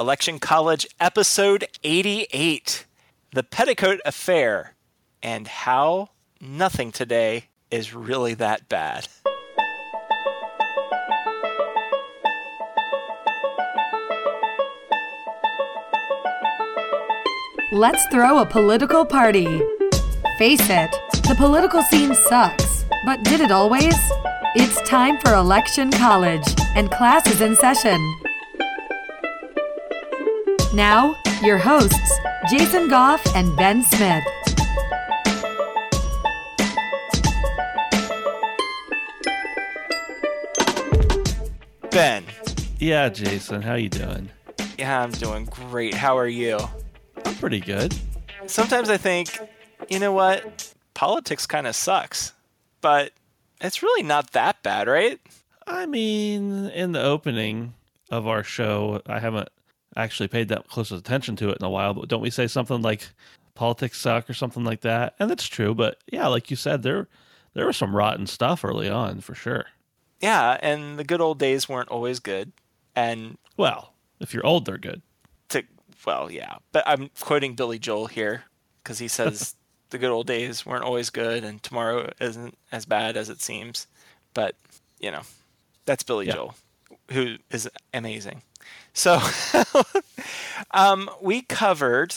Election College, episode 88 The Petticoat Affair, and how nothing today is really that bad. Let's throw a political party. Face it, the political scene sucks. But did it always? It's time for Election College, and class is in session. Now, your hosts, Jason Goff and Ben Smith. Ben, Yeah, Jason, how you doing? yeah, I'm doing great. How are you? I'm pretty good. Sometimes I think, you know what? Politics kind of sucks, but it's really not that bad, right? I mean, in the opening of our show, I haven't actually paid that close attention to it in a while, but don't we say something like politics suck or something like that? And that's true, but yeah, like you said, there there was some rotten stuff early on for sure. Yeah, and the good old days weren't always good. And Well, if you're old, they're good. to well, yeah, but I'm quoting Billy Joel here because he says the good old days weren't always good, and tomorrow isn't as bad as it seems. But you know, that's Billy Yeah. Joel, who is amazing. So, um, we covered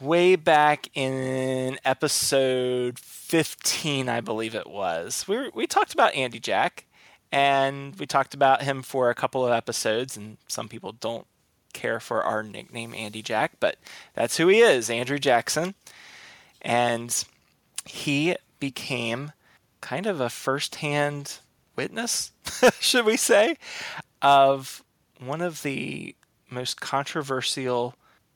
way back in episode 15, I believe it was. We were, we talked about Andy Jack, and we talked about him for a couple of episodes, and some people don't care for our nickname Andy Jack, but that's who he is, Andrew Jackson. And he became kind of a first-hand witness, should we say, of one of the most controversial,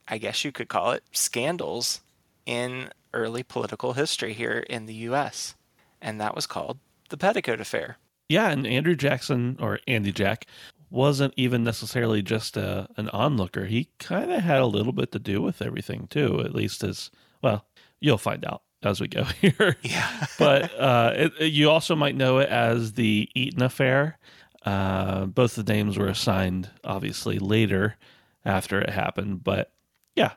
I guess you could call it, scandals in early political history here in the US. And that was called the Petticoat Affair. Yeah, and Andrew Jackson or Andy Jack wasn't even necessarily just a, an onlooker. He kind of had a little bit to do with everything too. At least as well, you'll find out as we go here. Yeah. but uh, it, you also might know it as the Eaton Affair. Uh, both the names were assigned obviously later after it happened, but yeah,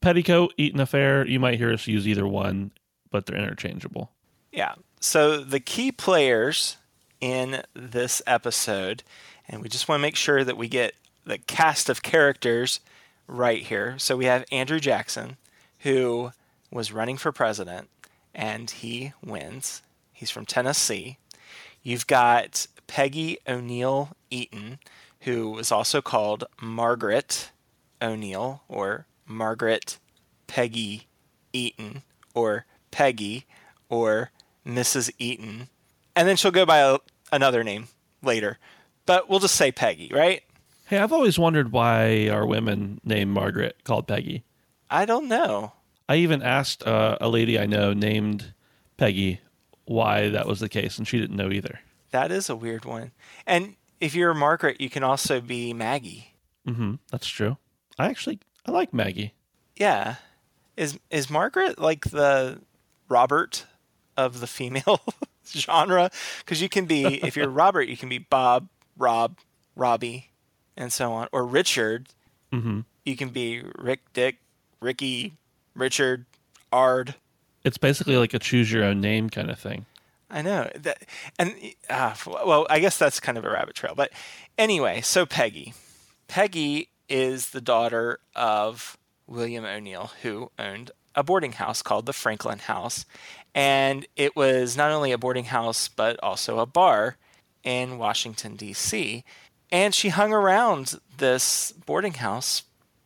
Petticoat Eaton Affair. You might hear us use either one, but they're interchangeable. Yeah. So the key players in this episode, and we just want to make sure that we get the cast of characters right here. So we have Andrew Jackson, who was running for president, and he wins. He's from Tennessee. You've got Peggy O'Neill Eaton, who was also called Margaret O'Neill, or Margaret Peggy Eaton, or Peggy, or Mrs. Eaton. And then she'll go by a, another name later. But we'll just say Peggy, right? Hey, I've always wondered why are women named Margaret called Peggy. I don't know. I even asked uh, a lady I know named Peggy why that was the case, and she didn't know either. That is a weird one. And if you're Margaret, you can also be Maggie. Mm-hmm. That's true. I actually I like Maggie. Yeah. Is is Margaret like the Robert of the female genre? Because you can be, if you're Robert, you can be Bob, Rob, Robbie, and so on. Or Richard, hmm you can be Rick, Dick, Ricky, Richard, Ard. It's basically like a choose your own name kind of thing. I know that, and uh, well, I guess that's kind of a rabbit trail. But anyway, so Peggy, Peggy is the daughter of William O'Neill, who owned a boarding house called the Franklin House, and it was not only a boarding house but also a bar in Washington D.C. And she hung around this boarding house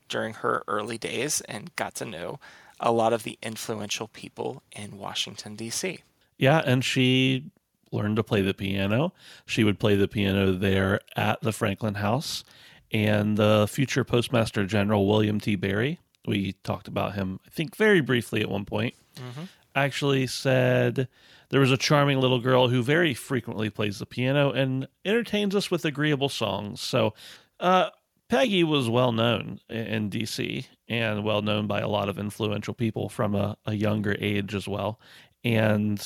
during her early days and got to know a lot of the influential people in Washington D.C. Yeah, and she learned to play the piano. She would play the piano there at the Franklin House. And the future Postmaster General William T. Barry, we talked about him, I think, very briefly at one point, actually said there was a charming little girl who very frequently plays the piano and entertains us with agreeable songs. So, uh, Peggy was well known in DC and well known by a lot of influential people from a, a younger age as well. And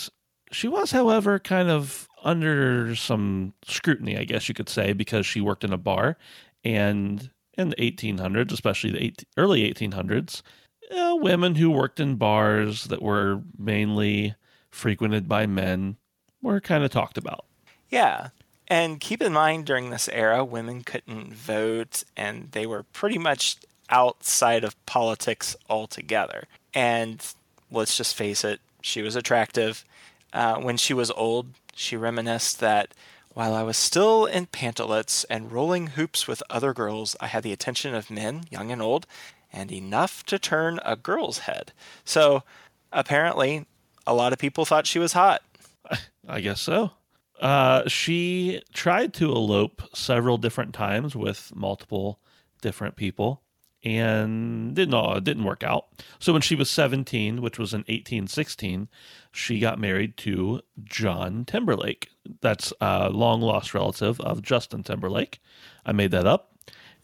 she was, however, kind of under some scrutiny, I guess you could say, because she worked in a bar and in the 1800s, especially the early 1800s, uh, women who worked in bars that were mainly frequented by men were kind of talked about. Yeah. And keep in mind, during this era, women couldn't vote and they were pretty much outside of politics altogether. And let's just face it, she was attractive. Uh, when she was old, she reminisced that while I was still in pantalettes and rolling hoops with other girls, I had the attention of men, young and old, and enough to turn a girl's head. So apparently, a lot of people thought she was hot. I guess so. Uh, she tried to elope several different times with multiple different people and didn't uh, didn't work out. So when she was 17, which was in 1816, she got married to John Timberlake. That's a long lost relative of Justin Timberlake. I made that up.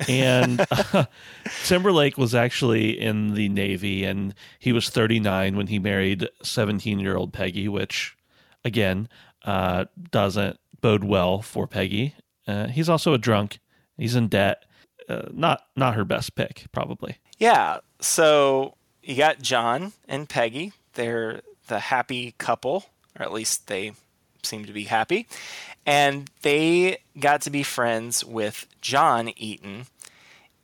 And uh, Timberlake was actually in the Navy, and he was 39 when he married 17 year old Peggy, which, again, uh, doesn't bode well for Peggy. Uh, he's also a drunk. He's in debt. Uh, not not her best pick, probably. Yeah. So you got John and Peggy. They're the happy couple, or at least they seem to be happy. And they got to be friends with John Eaton.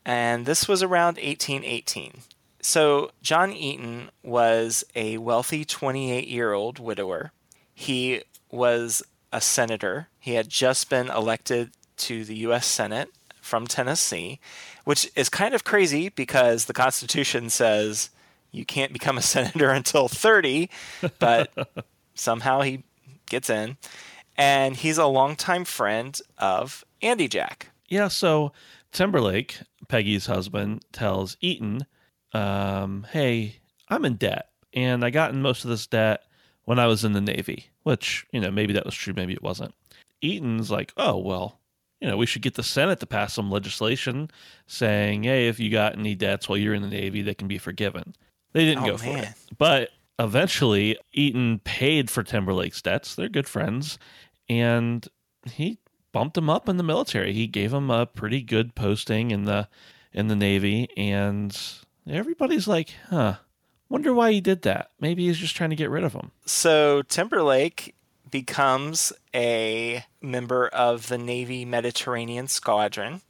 And this was around 1818. So John Eaton was a wealthy 28 year old widower. He was a senator. He had just been elected to the U.S. Senate from Tennessee, which is kind of crazy because the Constitution says you can't become a senator until 30, but somehow he gets in. And he's a longtime friend of Andy Jack. Yeah, so Timberlake, Peggy's husband, tells Eaton, um, hey, I'm in debt, and I got in most of this debt when I was in the Navy, which, you know, maybe that was true, maybe it wasn't. Eaton's like, oh, well, you know, we should get the Senate to pass some legislation saying, hey, if you got any debts while you're in the Navy, they can be forgiven. They didn't Oh, go for it. But eventually, Eaton paid for Timberlake's debts. They're good friends. And he bumped him up in the military. He gave him a pretty good posting in the in the Navy. And everybody's like, huh, wonder why he did that. Maybe he's just trying to get rid of him. So Timberlake becomes a member of the Navy Mediterranean Squadron,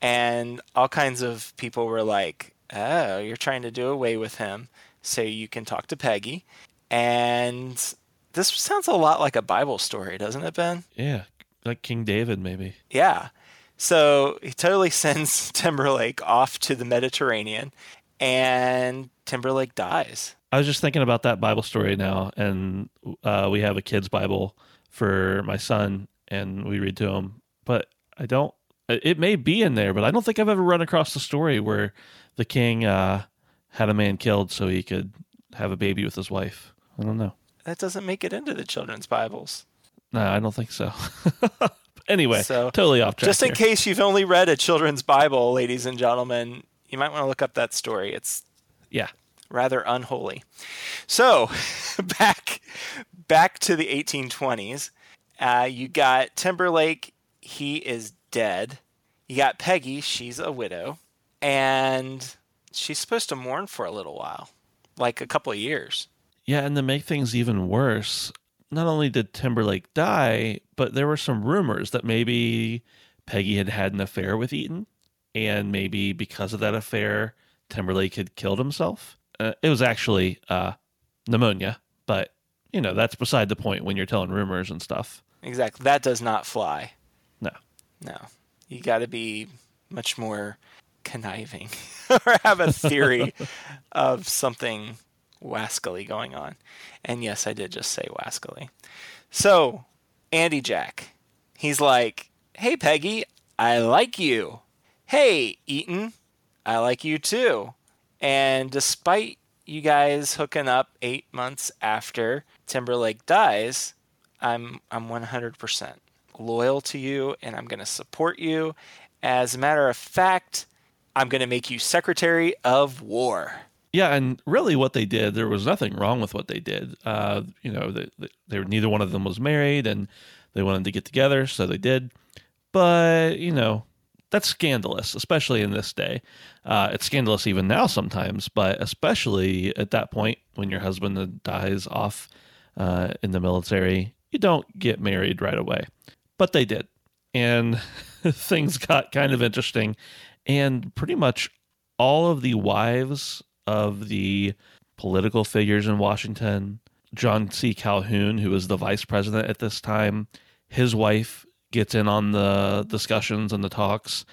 and all kinds of people were like, "Oh, you're trying to do away with him so you can talk to Peggy." And this sounds a lot like a Bible story, doesn't it, Ben? Yeah, like King David, maybe. Yeah. So he totally sends Timberlake off to the Mediterranean, and Timberlake dies. I was just thinking about that Bible story now, and uh, we have a kid's Bible for my son, and we read to him. But I don't. It may be in there, but I don't think I've ever run across the story where the king uh, had a man killed so he could have a baby with his wife. I don't know. That doesn't make it into the children's Bibles. No, I don't think so. anyway, So, totally off track. Just in here. case you've only read a children's Bible, ladies and gentlemen, you might want to look up that story. It's Yeah. rather unholy. So, back back to the 1820s, uh, you got Timberlake. He is dead. You got Peggy. She's a widow, and she's supposed to mourn for a little while, like a couple of years. Yeah, and to make things even worse, not only did Timberlake die, but there were some rumors that maybe Peggy had had an affair with Eaton, and maybe because of that affair, Timberlake had killed himself. Uh, it was actually uh, pneumonia, but you know that's beside the point when you're telling rumors and stuff. Exactly. That does not fly. No, No, you got to be much more conniving or have a theory of something wascally going on. And yes, I did just say wascally. So, Andy Jack, he's like, Hey, Peggy, I like you. Hey, Eaton, I like you too. And despite you guys hooking up eight months after Timberlake dies, I'm I'm 100% loyal to you and I'm going to support you. As a matter of fact, I'm going to make you Secretary of War. Yeah, and really, what they did, there was nothing wrong with what they did. Uh, you know, they, they, they were neither one of them was married, and they wanted to get together, so they did. But you know, that's scandalous, especially in this day. Uh, it's scandalous even now sometimes, but especially at that point when your husband dies off uh, in the military, you don't get married right away. But they did. And things got kind of interesting. And pretty much all of the wives of the political figures in Washington, John C. Calhoun, who was the vice president at this time, his wife gets in on the discussions and the talks.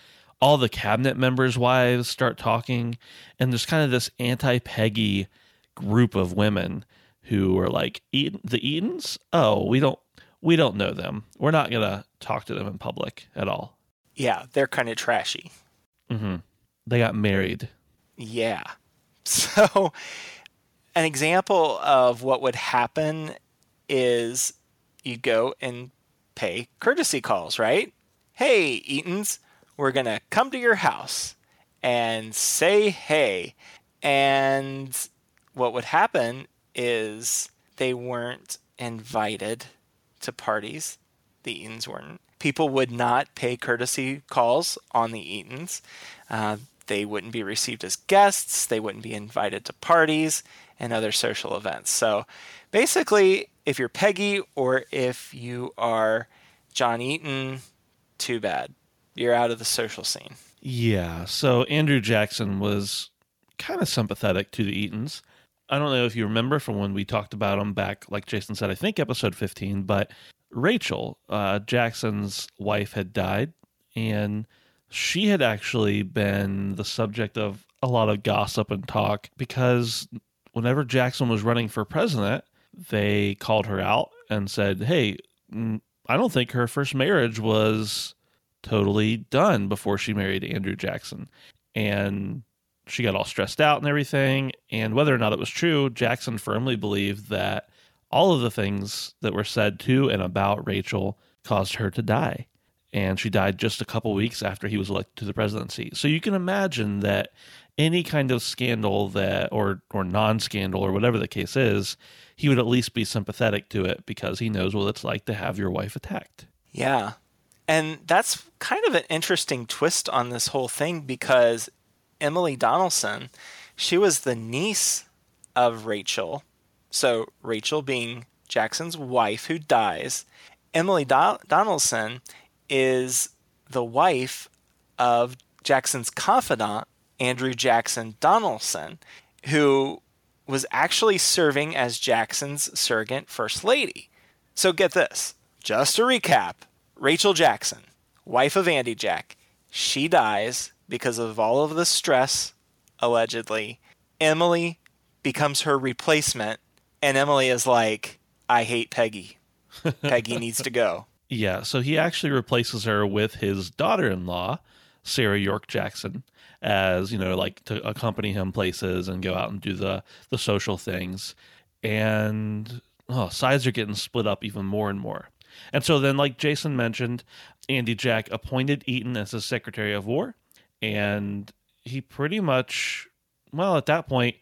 All the cabinet members' wives start talking, and there's kind of this anti Peggy group of women who are like, Eaton, the Eatons. Oh, we don't we don't know them. We're not gonna talk to them in public at all. Yeah, they're kind of trashy. Mm-hmm. They got married. Yeah. So, an example of what would happen is you go and pay courtesy calls, right? Hey, Eatons, we're going to come to your house and say hey. And what would happen is they weren't invited to parties. The Eatons weren't. People would not pay courtesy calls on the Eatons. Uh, they wouldn't be received as guests. They wouldn't be invited to parties and other social events. So basically, if you're Peggy or if you are John Eaton, too bad. You're out of the social scene. Yeah. So Andrew Jackson was kind of sympathetic to the Eatons. I don't know if you remember from when we talked about them back, like Jason said, I think episode 15, but Rachel, uh, Jackson's wife, had died, and she had actually been the subject of a lot of gossip and talk because whenever Jackson was running for president, they called her out and said, Hey, mm, I don't think her first marriage was totally done before she married Andrew Jackson. And she got all stressed out and everything. And whether or not it was true, Jackson firmly believed that all of the things that were said to and about Rachel caused her to die. And she died just a couple weeks after he was elected to the presidency. So you can imagine that any kind of scandal that or or non-scandal or whatever the case is, he would at least be sympathetic to it because he knows what it's like to have your wife attacked. Yeah. And that's kind of an interesting twist on this whole thing because Emily Donaldson, she was the niece of Rachel. So, Rachel being Jackson's wife who dies, Emily Do- Donaldson is the wife of Jackson's confidant, Andrew Jackson Donaldson, who was actually serving as Jackson's surrogate first lady. So get this. Just to recap, Rachel Jackson, wife of Andy Jack, she dies because of all of the stress, allegedly. Emily becomes her replacement, and Emily is like, I hate Peggy. Peggy needs to go. Yeah, so he actually replaces her with his daughter in law, Sarah Yorke Jackson, as you know, like to accompany him places and go out and do the the social things. And oh, sides are getting split up even more and more. And so then, like Jason mentioned, Andy Jack appointed Eaton as his Secretary of War, and he pretty much, well, at that point,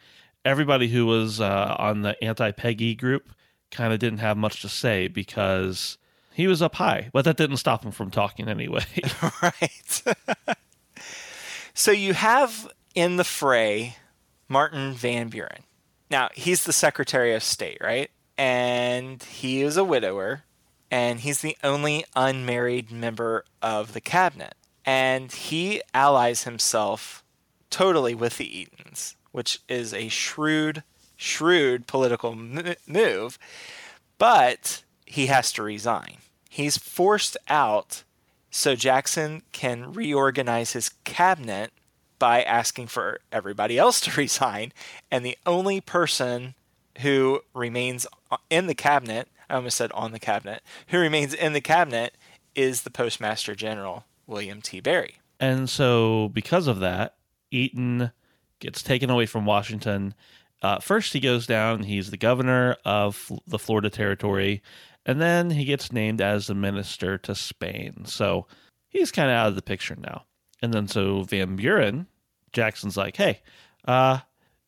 everybody who was uh, on the anti-Peggy group kind of didn't have much to say because he was up high, but that didn't stop him from talking anyway. right. So you have in the fray Martin Van Buren. Now, he's the Secretary of State, right? And he is a widower, and he's the only unmarried member of the cabinet. And he allies himself totally with the Eatons, which is a shrewd, shrewd political move. But he has to resign. He's forced out so Jackson can reorganize his cabinet by asking for everybody else to resign. And the only person who remains in the cabinet, I almost said on the cabinet, who remains in the cabinet is the Postmaster General, William T. Barry. And so, because of that, Eaton gets taken away from Washington. Uh, first, he goes down, he's the governor of the Florida Territory, and then he gets named as the minister to Spain. So he's kind of out of the picture now. And then so Van Buren, Jackson's like, hey, uh,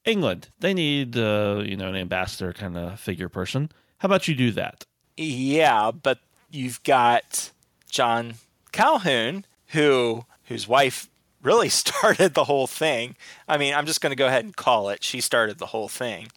England, they need, uh, you know, an ambassador kind of figure person. How about you do that? Yeah, but you've got John Calhoun, who whose wife really started the whole thing. I mean, I'm just going to go ahead and call it. She started the whole thing.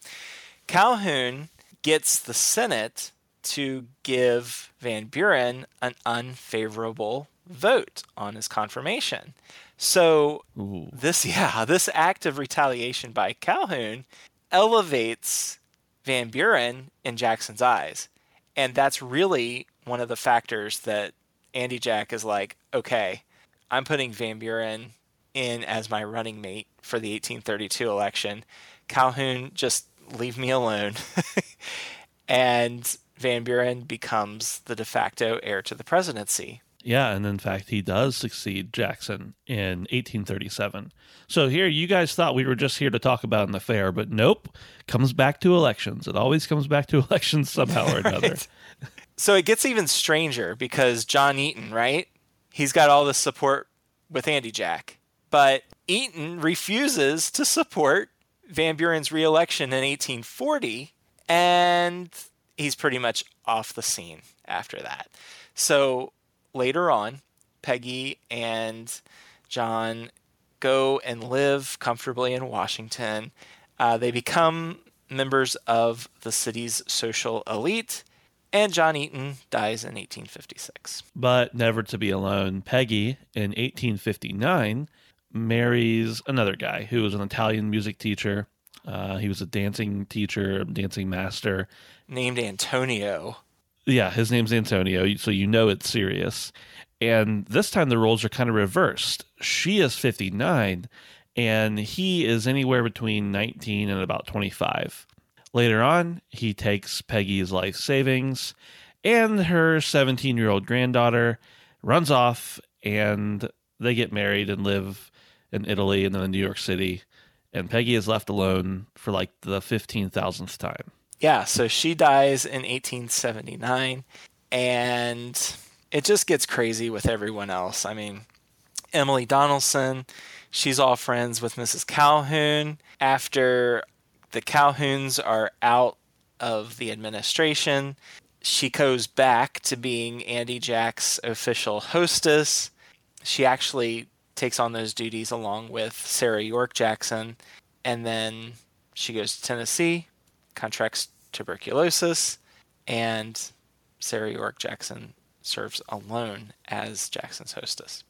Calhoun gets the Senate to give Van Buren an unfavorable vote on his confirmation. So Ooh. this yeah, this act of retaliation by Calhoun elevates Van Buren in Jackson's eyes. And that's really one of the factors that Andy Jack is like, okay, I'm putting Van Buren in as my running mate for the 1832 election. Calhoun, just leave me alone. and Van Buren becomes the de facto heir to the presidency. Yeah, and in fact, he does succeed Jackson in 1837. So here, you guys thought we were just here to talk about an affair, but nope, comes back to elections. It always comes back to elections somehow or another. Right. So it gets even stranger because John Eaton, right? He's got all this support with Andy Jack, but Eaton refuses to support Van Buren's reelection in 1840, and he's pretty much off the scene after that. So later on, Peggy and John go and live comfortably in Washington. Uh, they become members of the city's social elite, and John Eaton dies in 1856. But never to be alone, Peggy in 1859 marries another guy who was an Italian music teacher. Uh, he was a dancing teacher, dancing master. Named Antonio. Yeah, his name's Antonio, so you know it's serious. And this time the roles are kind of reversed. She is 59, and he is anywhere between 19 and about 25. Later on, he takes Peggy's life savings and her 17 year old granddaughter, runs off, and they get married and live in Italy and then in New York City. And Peggy is left alone for like the 15,000th time. Yeah, so she dies in 1879, and it just gets crazy with everyone else. I mean, Emily Donaldson, she's all friends with Mrs. Calhoun. After the Calhouns are out of the administration, she goes back to being Andy Jack's official hostess. She actually takes on those duties along with Sarah Yorke Jackson, and then she goes to Tennessee, contracts tuberculosis, and Sarah Yorke Jackson serves alone as Jackson's hostess.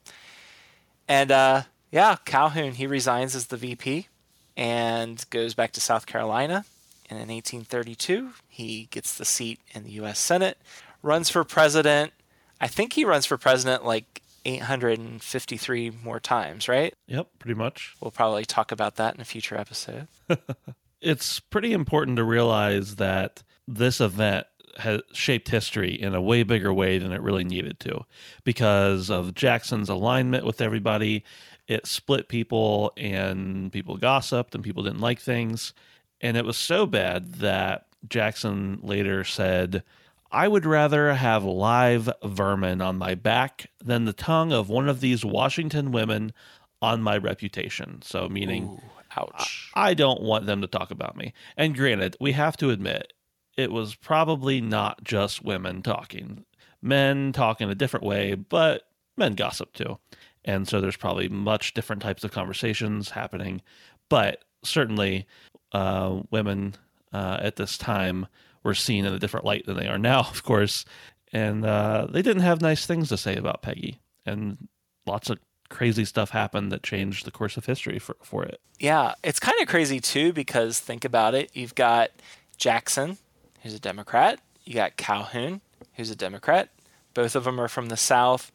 And uh, yeah, Calhoun, he resigns as the VP and goes back to South Carolina. And in 1832, he gets the seat in the U.S. Senate, runs for president. I think he runs for president like 853 more times, right? Yep, pretty much. We'll probably talk about that in a future episode. it's pretty important to realize that this event has shaped history in a way bigger way than it really needed to because of Jackson's alignment with everybody. It split people and people gossiped and people didn't like things. And it was so bad that Jackson later said, I would rather have live vermin on my back than the tongue of one of these Washington women on my reputation. So, meaning, Ooh, ouch. I don't want them to talk about me. And granted, we have to admit, it was probably not just women talking. Men talk in a different way, but men gossip too. And so there's probably much different types of conversations happening. But certainly, uh, women uh, at this time were seen in a different light than they are now, of course. And uh, they didn't have nice things to say about Peggy. And lots of crazy stuff happened that changed the course of history for, for it. Yeah, it's kind of crazy too because think about it. You've got Jackson, who's a Democrat. You got Calhoun, who's a Democrat. Both of them are from the South.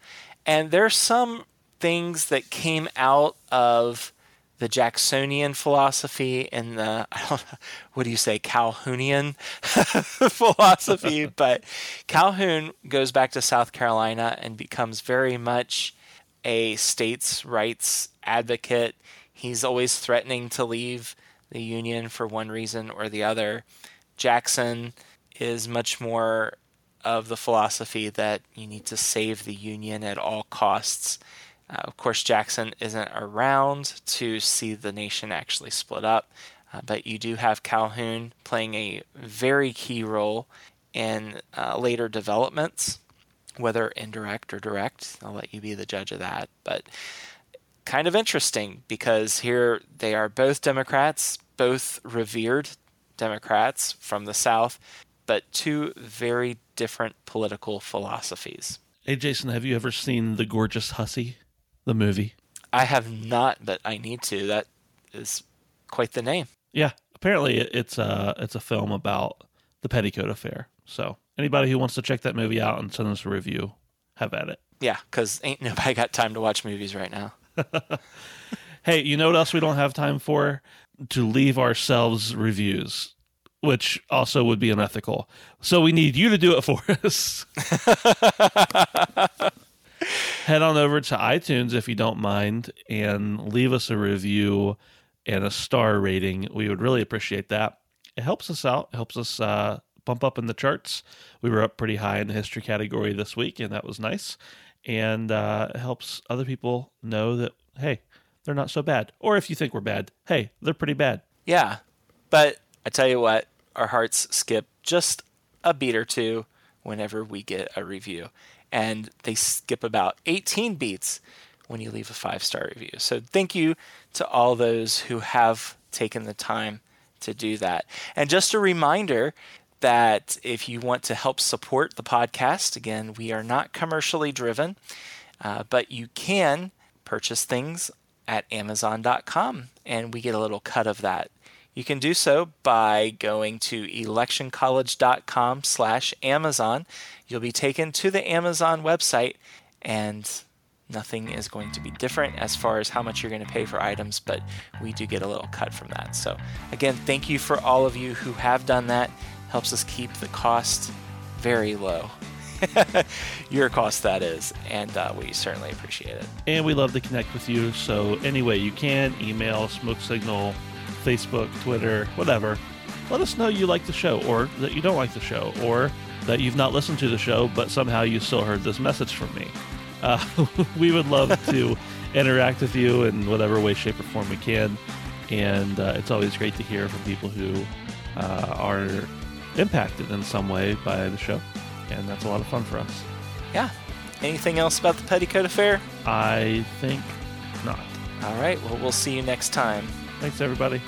And there's some things that came out of the Jacksonian philosophy and the I don't know, what do you say Calhounian philosophy, but Calhoun goes back to South Carolina and becomes very much a states' rights advocate. He's always threatening to leave the Union for one reason or the other. Jackson is much more of the philosophy that you need to save the Union at all costs. Uh, of course, Jackson isn't around to see the nation actually split up, uh, but you do have Calhoun playing a very key role in uh, later developments, whether indirect or direct. I'll let you be the judge of that. But kind of interesting because here they are both Democrats, both revered Democrats from the South, but two very different political philosophies. Hey, Jason, have you ever seen The Gorgeous Hussy, the movie? I have not, but I need to. That is quite the name. Yeah, apparently it's a it's a film about the petticoat affair. So anybody who wants to check that movie out and send us a review, have at it. Yeah, because ain't nobody got time to watch movies right now. hey, you know what else we don't have time for? To leave ourselves reviews, which also would be unethical. So we need you to do it for us. Head on over to iTunes if you don't mind and leave us a review and a star rating. We would really appreciate that. It helps us out, it helps us uh, bump up in the charts. We were up pretty high in the history category this week, and that was nice. And uh, it helps other people know that, hey, they're not so bad. Or if you think we're bad, hey, they're pretty bad. Yeah. But I tell you what, our hearts skip just a beat or two whenever we get a review. And they skip about 18 beats when you leave a five star review. So thank you to all those who have taken the time to do that. And just a reminder that if you want to help support the podcast, again, we are not commercially driven, uh, but you can purchase things at Amazon.com and we get a little cut of that. You can do so by going to electioncollege.com slash Amazon. You'll be taken to the Amazon website and nothing is going to be different as far as how much you're going to pay for items, but we do get a little cut from that. So, again, thank you for all of you who have done that. Helps us keep the cost very low. Your cost, that is, and uh, we certainly appreciate it. And we love to connect with you. So, anyway, you can email, smoke signal, Facebook, Twitter, whatever. Let us know you like the show, or that you don't like the show, or that you've not listened to the show, but somehow you still heard this message from me. Uh, we would love to interact with you in whatever way, shape, or form we can. And uh, it's always great to hear from people who uh, are impacted in some way by the show. And that's a lot of fun for us. Yeah. Anything else about the Petticoat Affair? I think not. All right. Well, we'll see you next time. Thanks, everybody.